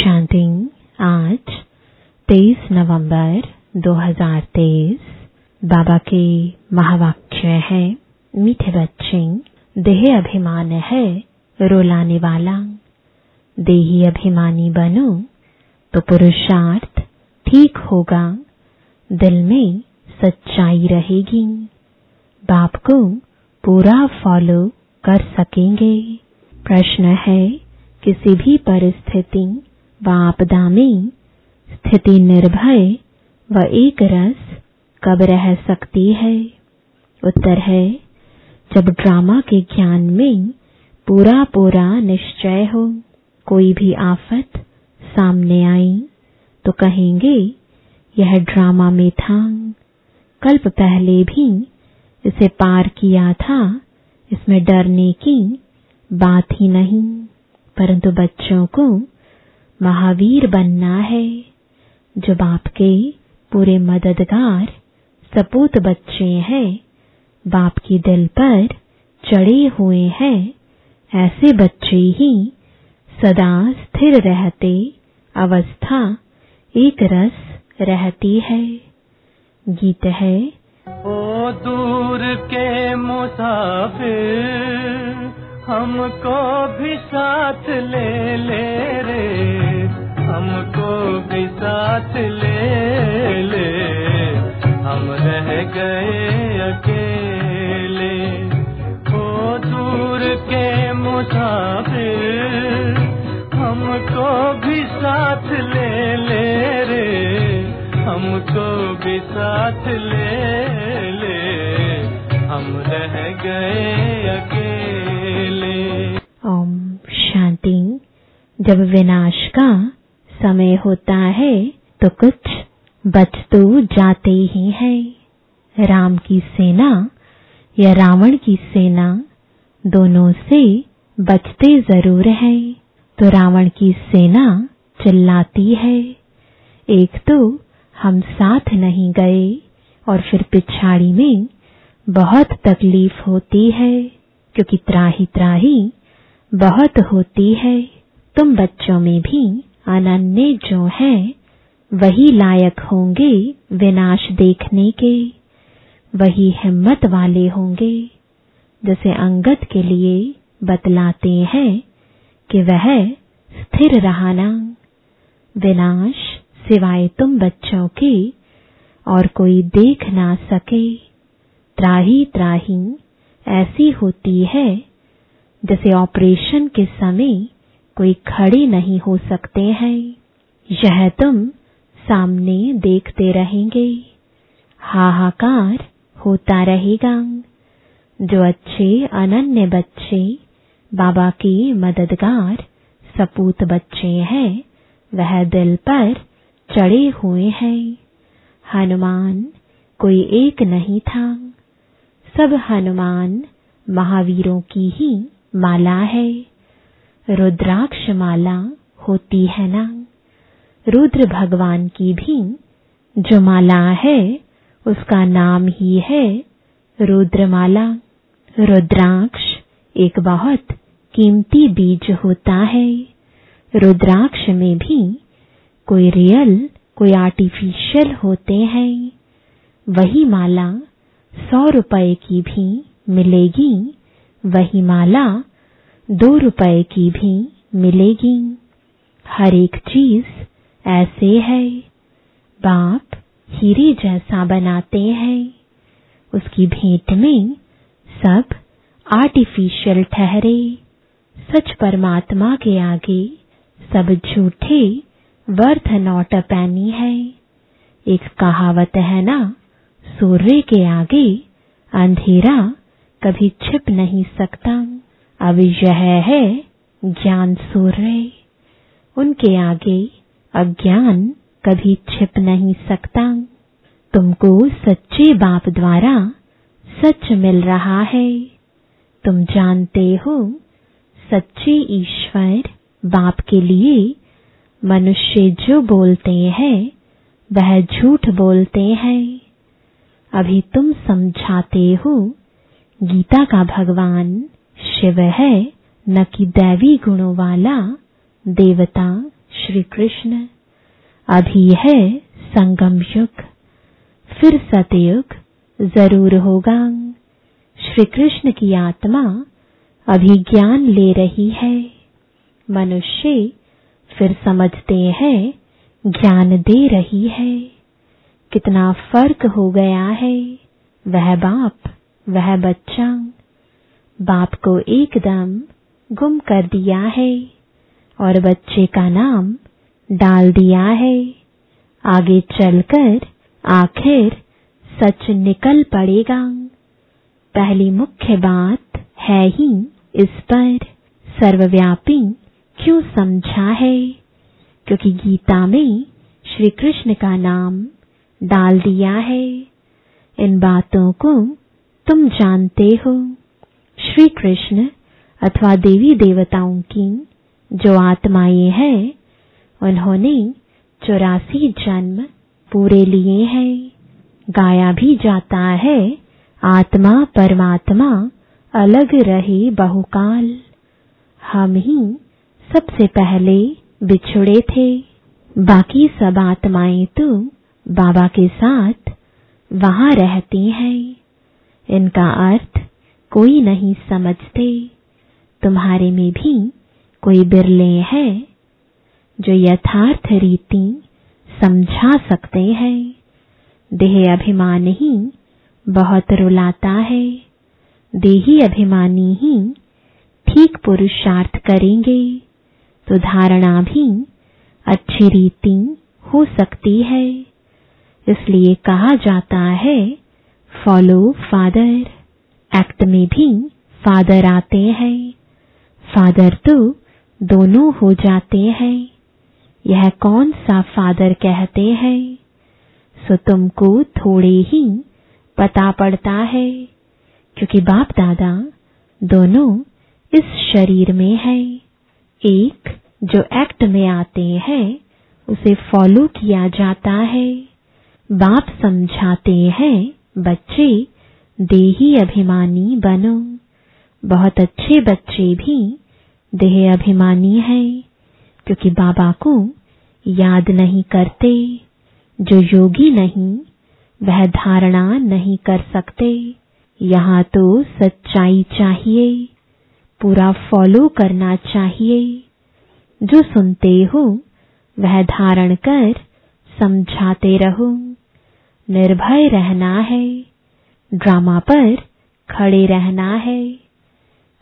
शांति। आज 23 नवंबर 2023 बाबा के महावाक्य है, मीठे बच्चे, देह अभिमान है, रोलाने वाला। देही अभिमानी बनो तो पुरुषार्थ ठीक होगा। दिल में सच्चाई रहेगी। बाप को पूरा फॉलो कर सकेंगे। प्रश्न है, किसी भी परिस्थिति व आपदा में स्थिति निर्भय व एक रस कब रह सकती है? उत्तर है, जब ड्रामा के ज्ञान में पूरा पूरा निश्चय हो, कोई भी आफत सामने आई तो कहेंगे, यह ड्रामा में था कल्प पहले भी इसे पार किया था, इसमें डरने की बात ही नहीं, परंतु बच्चों को महावीर बनना है। जो बाप के पूरे मददगार, सपूत बच्चे हैं, बाप की दिल पर चढ़े हुए हैं, ऐसे बच्चे ही सदा स्थिर रहते अवस्था एक रस रहती है। गीत है, ओ दूर के मुसाफिर, हमको भी साथ ले ले रे। हमको भी साथ ले ले। हम रह गए अकेले। ओ दूर के मुसाफिर हमको भी साथ ले ले रे। हमको भी साथ ले ले। हम रह गए अकेले। ओम शांति। जब विनाश का समय होता है तो कुछ बच तो जाते ही है। राम की सेना या रावण की सेना दोनों से बचते ज़रूर है। तो रावण की सेना चिल्लाती है। एक तो हम साथ नहीं गए और फिर पिछाड़ी में बहुत तकलीफ़ होती है, क्योंकि त्राही त्राही बहुत होती है। तुम बच्चों में भी अनन्य जो है, वही लायक होंगे विनाश देखने के। वही हिम्मत वाले होंगे, जैसे अंगद के लिए बतलाते हैं कि वह स्थिर रहना विनाश सिवाय तुम बच्चों के और कोई देख ना सके। त्राही त्राही ऐसी होती है, जैसे ऑपरेशन के समय कोई खड़े नहीं हो सकते हैं। यह तुम सामने देखते रहेंगे। हाहाकार होता रहेगा। जो अच्छे अनन्य बच्चे, बाबा के मददगार, सपूत बच्चे हैं, वह दिल पर चढ़े हुए हैं। हनुमान कोई एक नहीं था। सब हनुमान महावीरों की ही माला है। रुद्राक्ष माला होती है ना? रुद्र भगवान की भी जो माला है, उसका नाम ही है रुद्रमाला। रुद्राक्ष एक बहुत कीमती बीज होता है। रुद्राक्ष में भी कोई रियल कोई आर्टिफिशियल होते हैं। वही माला सौ रुपए की भी मिलेगी, वही माला दो रुपए की भी मिलेगी। हर एक चीज़ ऐसे है। बाप हीरे जैसा बनाते हैं। उसकी भेंट में सब आर्टिफिशियल ठहरे। सच परमात्मा के आगे सब झूठे वर्थ नॉट पैनी है। एक कहावत है ना, सूर्य के आगे अंधेरा कभी छिप नहीं सकता। अब यह है ज्ञान सूर्य। उनके आगे अज्ञान कभी छिप नहीं सकता। तुमको सच्चे बाप द्वारा सच मिल रहा है। तुम जानते हो, सच्चे ईश्वर बाप के लिए मनुष्य जो बोलते हैं, वह झूठ बोलते हैं। अभी तुम समझाते हो, गीता का भगवान शिव है, न कि दैवी गुणों वाला देवता श्री कृष्ण। अभी है संगम युग, फिर सतयुग ज़रूर होगा। श्री कृष्ण की आत्मा अभी ज्ञान ले रही है। मनुष्य फिर समझते हैं, ज्ञान दे रही है। कितना फ़र्क हो गया है, वह बाप, वह बच्चा। बाप को एकदम गुम कर दिया है और बच्चे का नाम डाल दिया है। आगे चलकर आखिर सच निकल पड़ेगा। पहली मुख्य बात है ही इस पर। सर्वव्यापी क्यों समझा है? क्योंकि गीता में श्री कृष्ण का नाम डाल दिया है। इन बातों को तुम जानते हो। श्री कृष्ण अथवा देवी देवताओं की जो आत्माएँ हैं, उन्होंने चौरासी जन्म पूरे लिए हैं। गाया भी जाता है, आत्मा परमात्मा अलग रहे बहुकाल। हम ही सबसे पहले बिछुड़े थे। बाकी सब आत्माएँ तो बाबा के साथ वहाँ रहती हैं। इनका अर्थ कोई नहीं समझते। तुम्हारे में भी कोई बिरले हैं, जो यथार्थ रीति समझा सकते हैं। देह अभिमान ही बहुत रुलाता है। देही अभिमानी ही ठीक पुरुषार्थ करेंगे। तो धारणा भी अच्छी रीति हो सकती है। इसलिए कहा जाता है, फॉलो फादर। एक्ट में भी फादर आते हैं। फादर तो दोनों हो जाते हैं। यह कौन सा फादर कहते हैं? सो तुमको थोड़े ही पता पड़ता है, क्योंकि बाप दादा दोनों इस शरीर में है। एक जो एक्ट में आते हैं, उसे फॉलो किया जाता है। बाप समझाते हैं बच्चे देही अभिमानी बनो। बहुत अच्छे बच्चे भी देह अभिमानी है, क्योंकि बाबा को याद नहीं करते, जो योगी नहीं, वह धारणा नहीं कर सकते। यहाँ तो सच्चाई चाहिए, पूरा फॉलो करना चाहिए। जो सुनते हो, वह धारण कर समझाते रहो। निर्भय रहना है। ड्रामा पर खड़े रहना है।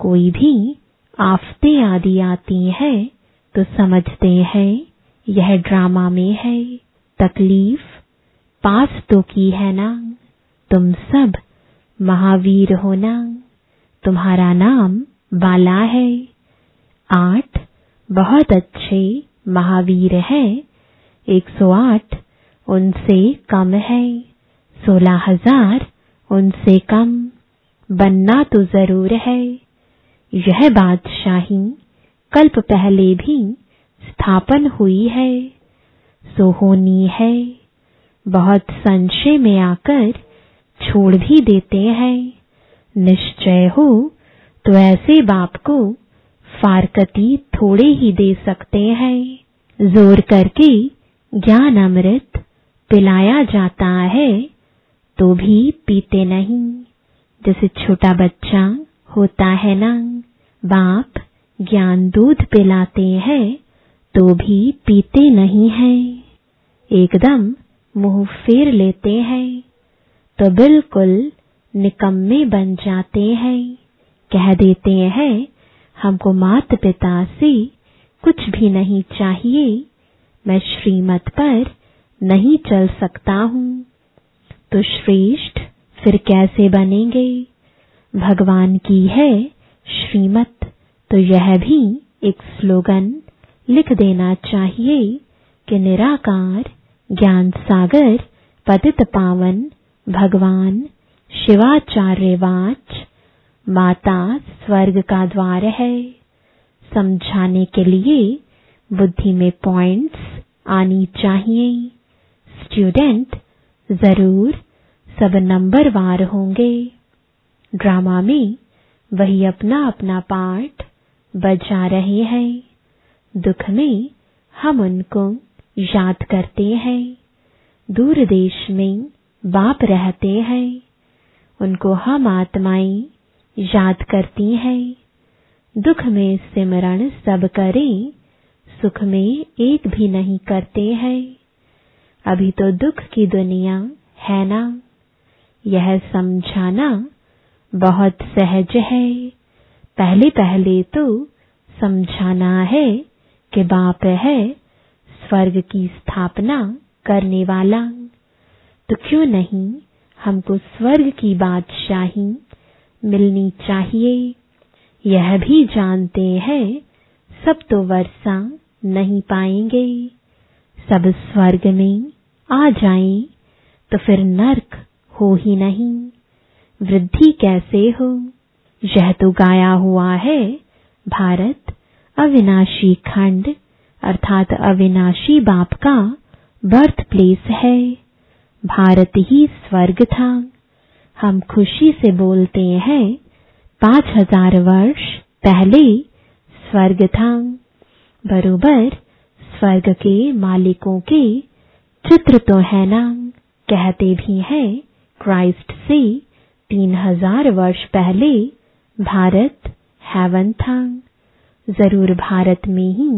कोई भी आफते आदि आती है तो समझते हैं, यह ड्रामा में है। तकलीफ़ पास तो की है ना तुम सब महावीर हो ना तुम्हारा नाम बाला है। आठ बहुत अच्छे महावीर हैं। 108 उनसे कम है। सोलह हज़ार उनसे कम बनना तो ज़रूर है। यह बादशाही कल्प पहले भी स्थापन हुई है। सो होनी है, बहुत संशय में आकर छोड़ भी देते हैं। निश्चय हो तो ऐसे बाप को फारकती थोड़े ही दे सकते हैं। ज़ोर करके ज्ञान अमृत पिलाया जाता है। तो भी पीते नहीं। जैसे छोटा बच्चा होता है ना, बाप ज्ञान दूध पिलाते हैं तो भी पीते नहीं है। एकदम मुँह फेर लेते हैं तो बिल्कुल निकम्मे बन जाते हैं। कह देते हैं, हमको मात पिता से कुछ भी नहीं चाहिए, मैं श्रीमत पर नहीं चल सकता हूँ। तो श्रेष्ठ फिर कैसे बनेंगे? भगवान की है श्रीमत तो यह भी एक स्लोगन लिख देना चाहिए कि निराकार ज्ञान सागर, पतित पावन, भगवान शिवाचार्यवाच, माता स्वर्ग का द्वार है। समझाने के लिए बुद्धि में पॉइंट्स आनी चाहिए। स्टूडेंट ज़रूर सब नंबर वार होंगे। ड्रामा में वही अपना अपना पार्ट बजा रहे हैं। दुख में हम उनको याद करते हैं। दूर देश में बाप रहते हैं। उनको हम आत्माएँ याद करती हैं। दुख में सिमरण सब करें, सुख में एक भी नहीं करते हैं। अभी तो दुख की दुनिया है ना। यह समझाना बहुत सहज है। पहले पहले तो समझाना है कि बाप है स्वर्ग की स्थापना करने वाला। तो क्यों नहीं हमको स्वर्ग की बादशाही मिलनी चाहिए? यह भी जानते हैं, सब तो वर्षा नहीं पाएँगे। सब स्वर्ग में आ जाएँ तो फिर नरक हो ही नहीं। वृद्धि कैसे हो? यह तो गाया हुआ है, भारत अविनाशी खंड, अर्थात अविनाशी बाप का बर्थ प्लेस है। भारत ही स्वर्ग था। हम खुशी से बोलते हैं, पाँच हज़ार वर्ष पहले स्वर्ग था। बरोबर स्वर्ग के मालिकों के चित्र तो है ना? कहते भी हैं, क्राइस्ट से तीन हज़ार वर्ष पहले भारत हैवन था। ज़रूर भारत में ही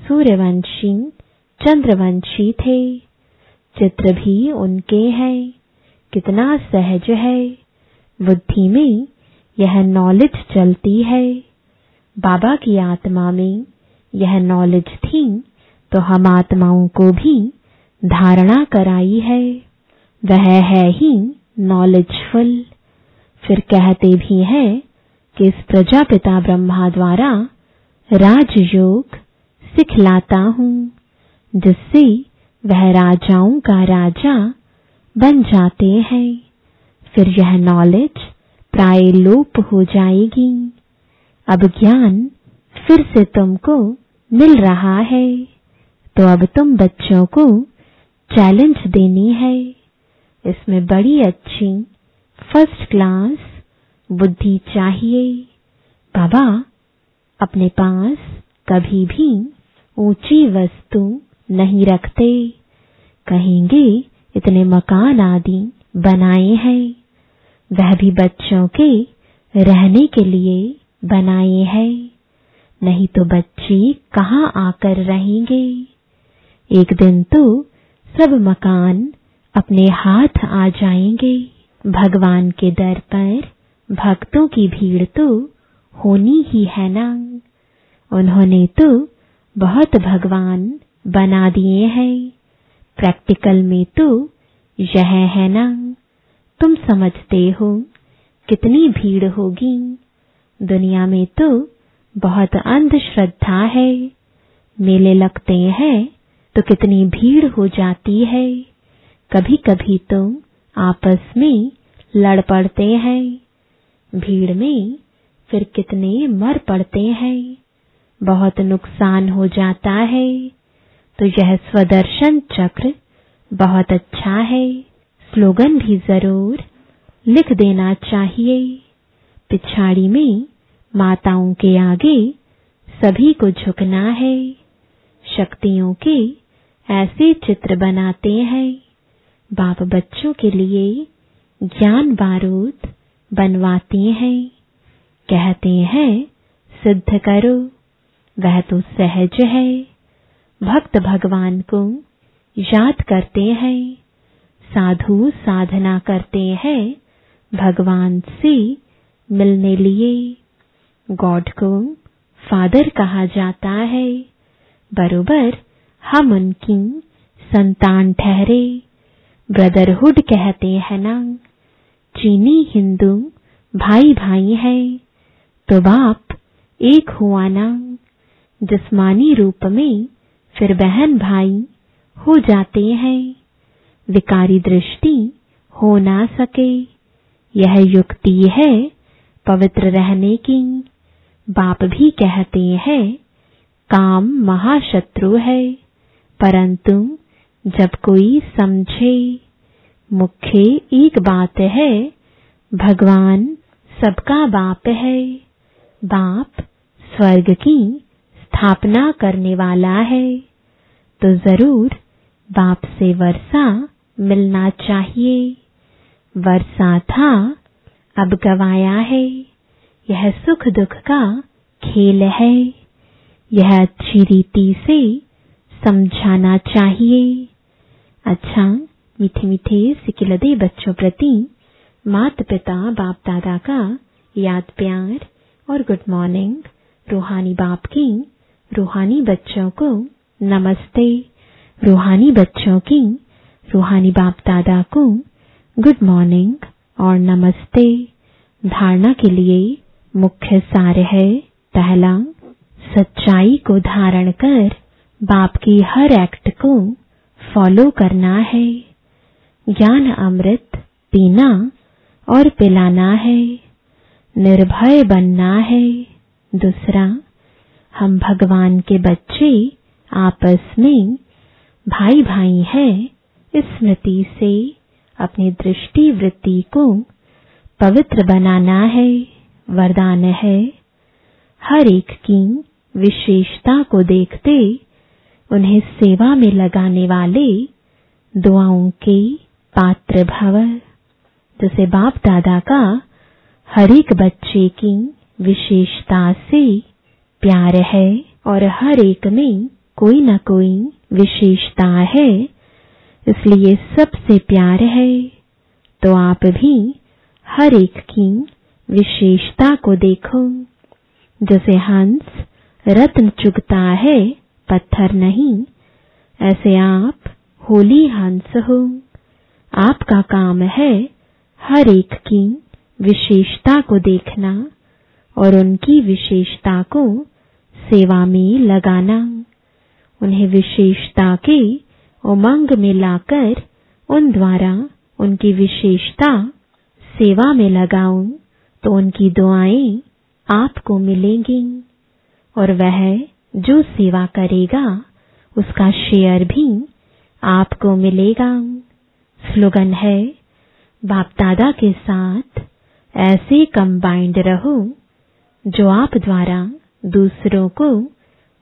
सूर्यवंशी, चंद्रवंशी थे। चित्र भी उनके हैं। कितना सहज है। बुद्धि में यह नॉलेज चलती है। बाबा की आत्मा में यह नॉलेज थी तो हम आत्माओं को भी धारणा कराई है। वह है ही नॉलेजफुल फिर कहते भी हैं कि इस प्रजापिता ब्रह्मा द्वारा राजयोग सिखलाता हूँ, जिससे वह राजाओं का राजा बन जाते हैं। फिर यह नॉलेज प्राय लोप हो जाएगी। अब ज्ञान फिर से तुमको मिल रहा है। तो अब तुम बच्चों को चैलेंज देनी है। इसमें बड़ी अच्छी फ़र्स्ट क्लास बुद्धि चाहिए। बाबा, अपने पास कभी भी ऊँची वस्तु नहीं रखते। कहेंगे, इतने मकान आदि बनाए हैं। वह भी बच्चों के रहने के लिए बनाए हैं। नहीं तो बच्चे कहाँ आकर रहेंगे? एक दिन तो सब मकान अपने हाथ आ जाएँगे। भगवान के दर पर भक्तों की भीड़ तो होनी ही है ना। उन्होंने तो बहुत भगवान बना दिए हैं। प्रैक्टिकल में तो यह है ना। तुम समझते हो कितनी भीड़ होगी। दुनिया में तो बहुत अंधश्रद्धा है। मेले लगते हैं तो कितनी भीड़ हो जाती है। कभी कभी तो आपस में लड़ पड़ते हैं। भीड़ में फिर कितने मर पड़ते हैं। बहुत नुकसान हो जाता है। तो यह स्वदर्शन चक्र बहुत अच्छा है। स्लोगन भी ज़रूर लिख देना चाहिए। पिछाड़ी में माताओं के आगे सभी को झुकना है। शक्तियों के ऐसे चित्र बनाते हैं। बाप बच्चों के लिए ज्ञान बारूद बनवाते हैं। कहते हैं, सिद्ध करो, वह तो सहज है। भक्त भगवान को याद करते हैं, साधु साधना करते हैं, भगवान से मिलने लिए। गॉड को फादर कहा जाता है, बरोबर हम उनकी संतान ठहरे। ब्रदरहुड कहते हैं ना, चीनी हिंदू भाई भाई है तो बाप एक हुआ ना। जिस्मानी रूप में फिर बहन भाई हो जाते हैं। विकारी दृष्टि हो ना सके। यह युक्ति है पवित्र रहने की। बाप भी कहते हैं, काम महाशत्रु है। परंतु जब कोई समझे, मुख्य एक बात है, भगवान सबका बाप है, बाप स्वर्ग की स्थापना करने वाला है तो ज़रूर बाप से वर्षा मिलना चाहिए। वर्षा था, अब गवाया है, यह सुख दुख का खेल है, यह अच्छी रीति से समझाना चाहिए। अच्छा मीठे मीठे सिकिलदे बच्चों प्रति माता पिता बाप दादा का याद प्यार और गुड मॉर्निंग रूहानी बाप की, रूहानी बच्चों को नमस्ते। रूहानी बच्चों की, रूहानी बाप दादा को गुड मॉर्निंग और नमस्ते। धारणा के लिए मुख्य सार है, पहला, सच्चाई को धारण कर बाप की हर एक्ट को फॉलो करना है। ज्ञान अमृत पीना और पिलाना है। निर्भय बनना है। दूसरा, हम भगवान के बच्चे आपस में भाई भाई हैं। इस स्मृति से अपनी दृष्टि वृत्ति को पवित्र बनाना है। वरदान है हर एक की विशेषता को देखते उन्हें सेवा में लगाने वाले दुआओं के पात्र भव, जैसे बाप दादा का हर एक बच्चे की विशेषता से प्यार है और हर एक में कोई न कोई विशेषता है, इसलिए सबसे प्यार है। तो आप भी हर एक की विशेषता को देखो, जैसे हंस रत्न चुगता है पत्थर नहीं। ऐसे आप होली हंस। हो आपका काम है हर एक की विशेषता को देखना और उनकी विशेषता को सेवा में लगाना। उन्हें विशेषता के उमंग में लाकर उन द्वारा उनकी विशेषता सेवा में लगाऊँ तो उनकी दुआएँ आपको मिलेंगी और वह जो सेवा करेगा, उसका शेयर भी आपको मिलेगा। स्लोगन है बाप दादा के साथ ऐसे कंबाइंड रहो, जो आप द्वारा दूसरों को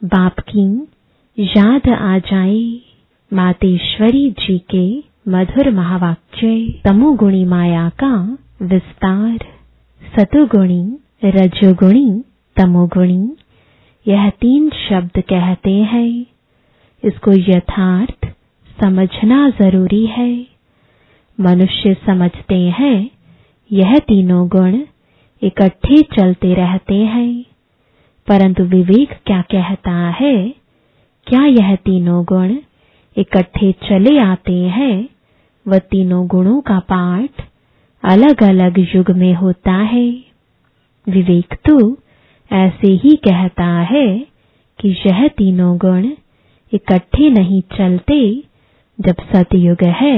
बाप की याद आ जाए। मातेश्वरी जी के मधुर महावाक्य, तमोगुणी माया का विस्तार। सतुगुणी, रजोगुणी, तमोगुणी। यह तीन शब्द कहते हैं। इसको यथार्थ समझना ज़रूरी है। मनुष्य समझते हैं, यह तीनों गुण इकट्ठे चलते रहते हैं। परंतु विवेक क्या कहता है? क्या यह तीनों गुण इकट्ठे चले आते हैं? व तीनों गुणों का पाठ अलग अलग युग में होता है। विवेक तो ऐसे ही कहता है कि यह तीनों गुण इकट्ठे नहीं चलते। जब सतयुग है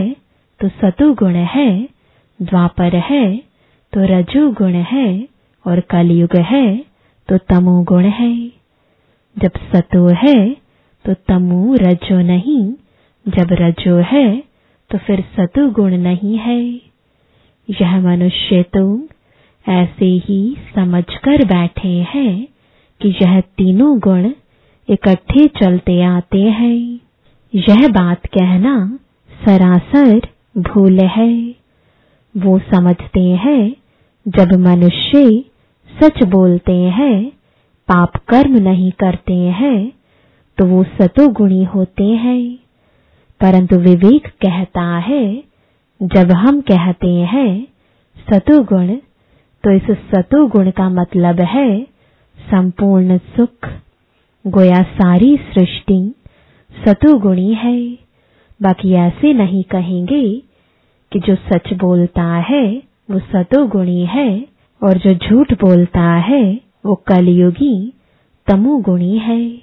तो सतुगुण है, द्वापर है तो रजोगुण है, और कलयुग है तो तमोगुण है। जब सतो है तो तमो रजो नहीं। जब रजो है तो फिर सतुगुण नहीं है। यह मनुष्य तो ऐसे ही समझकर बैठे हैं कि यह तीनों गुण इकट्ठे चलते आते हैं। यह बात कहना सरासर भूल है। वो समझते हैं जब मनुष्य सच बोलते हैं, पाप कर्म नहीं करते हैं तो वो सतोगुणी होते हैं। परंतु विवेक कहता है, जब हम कहते हैं सतोगुण तो इस सतोगुण का मतलब है संपूर्ण सुख, गोया सारी सृष्टि सतोगुणी है। बाकी ऐसे नहीं कहेंगे कि जो सच बोलता है, वो सतोगुणी है, और जो झूठ बोलता है, वो कलयुगी तमोगुणी है।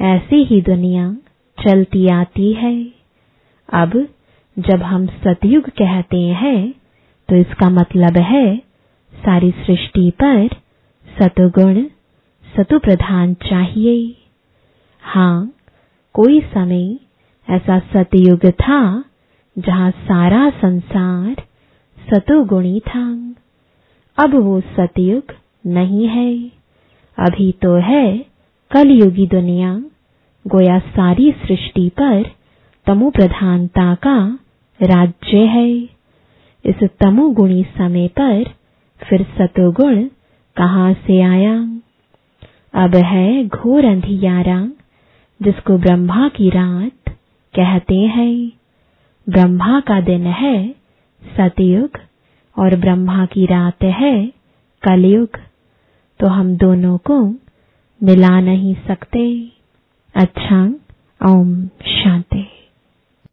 ऐसी ही दुनिया चलती आती है। अब जब हम सतयुग कहते हैं तो इसका मतलब है सारी सृष्टि पर सतुगुण सतु प्रधान चाहिए। हाँ कोई समय ऐसा सतयुग था जहाँ सारा संसार सतुगुणी था। अब वो सतयुग नहीं है। अभी तो है कलयुगी दुनिया। गोया सारी सृष्टि पर तमो प्रधानता का राज्य है। इस तमोगुणी समय पर फिर सतोगुण कहाँ से आया? अब है घोर अंधियारा जिसको ब्रह्मा की रात कहते हैं। ब्रह्मा का दिन है सतयुग, और ब्रह्मा की रात है कलयुग। तो हम दोनों को मिला नहीं सकते। अच्छा ओम शांति।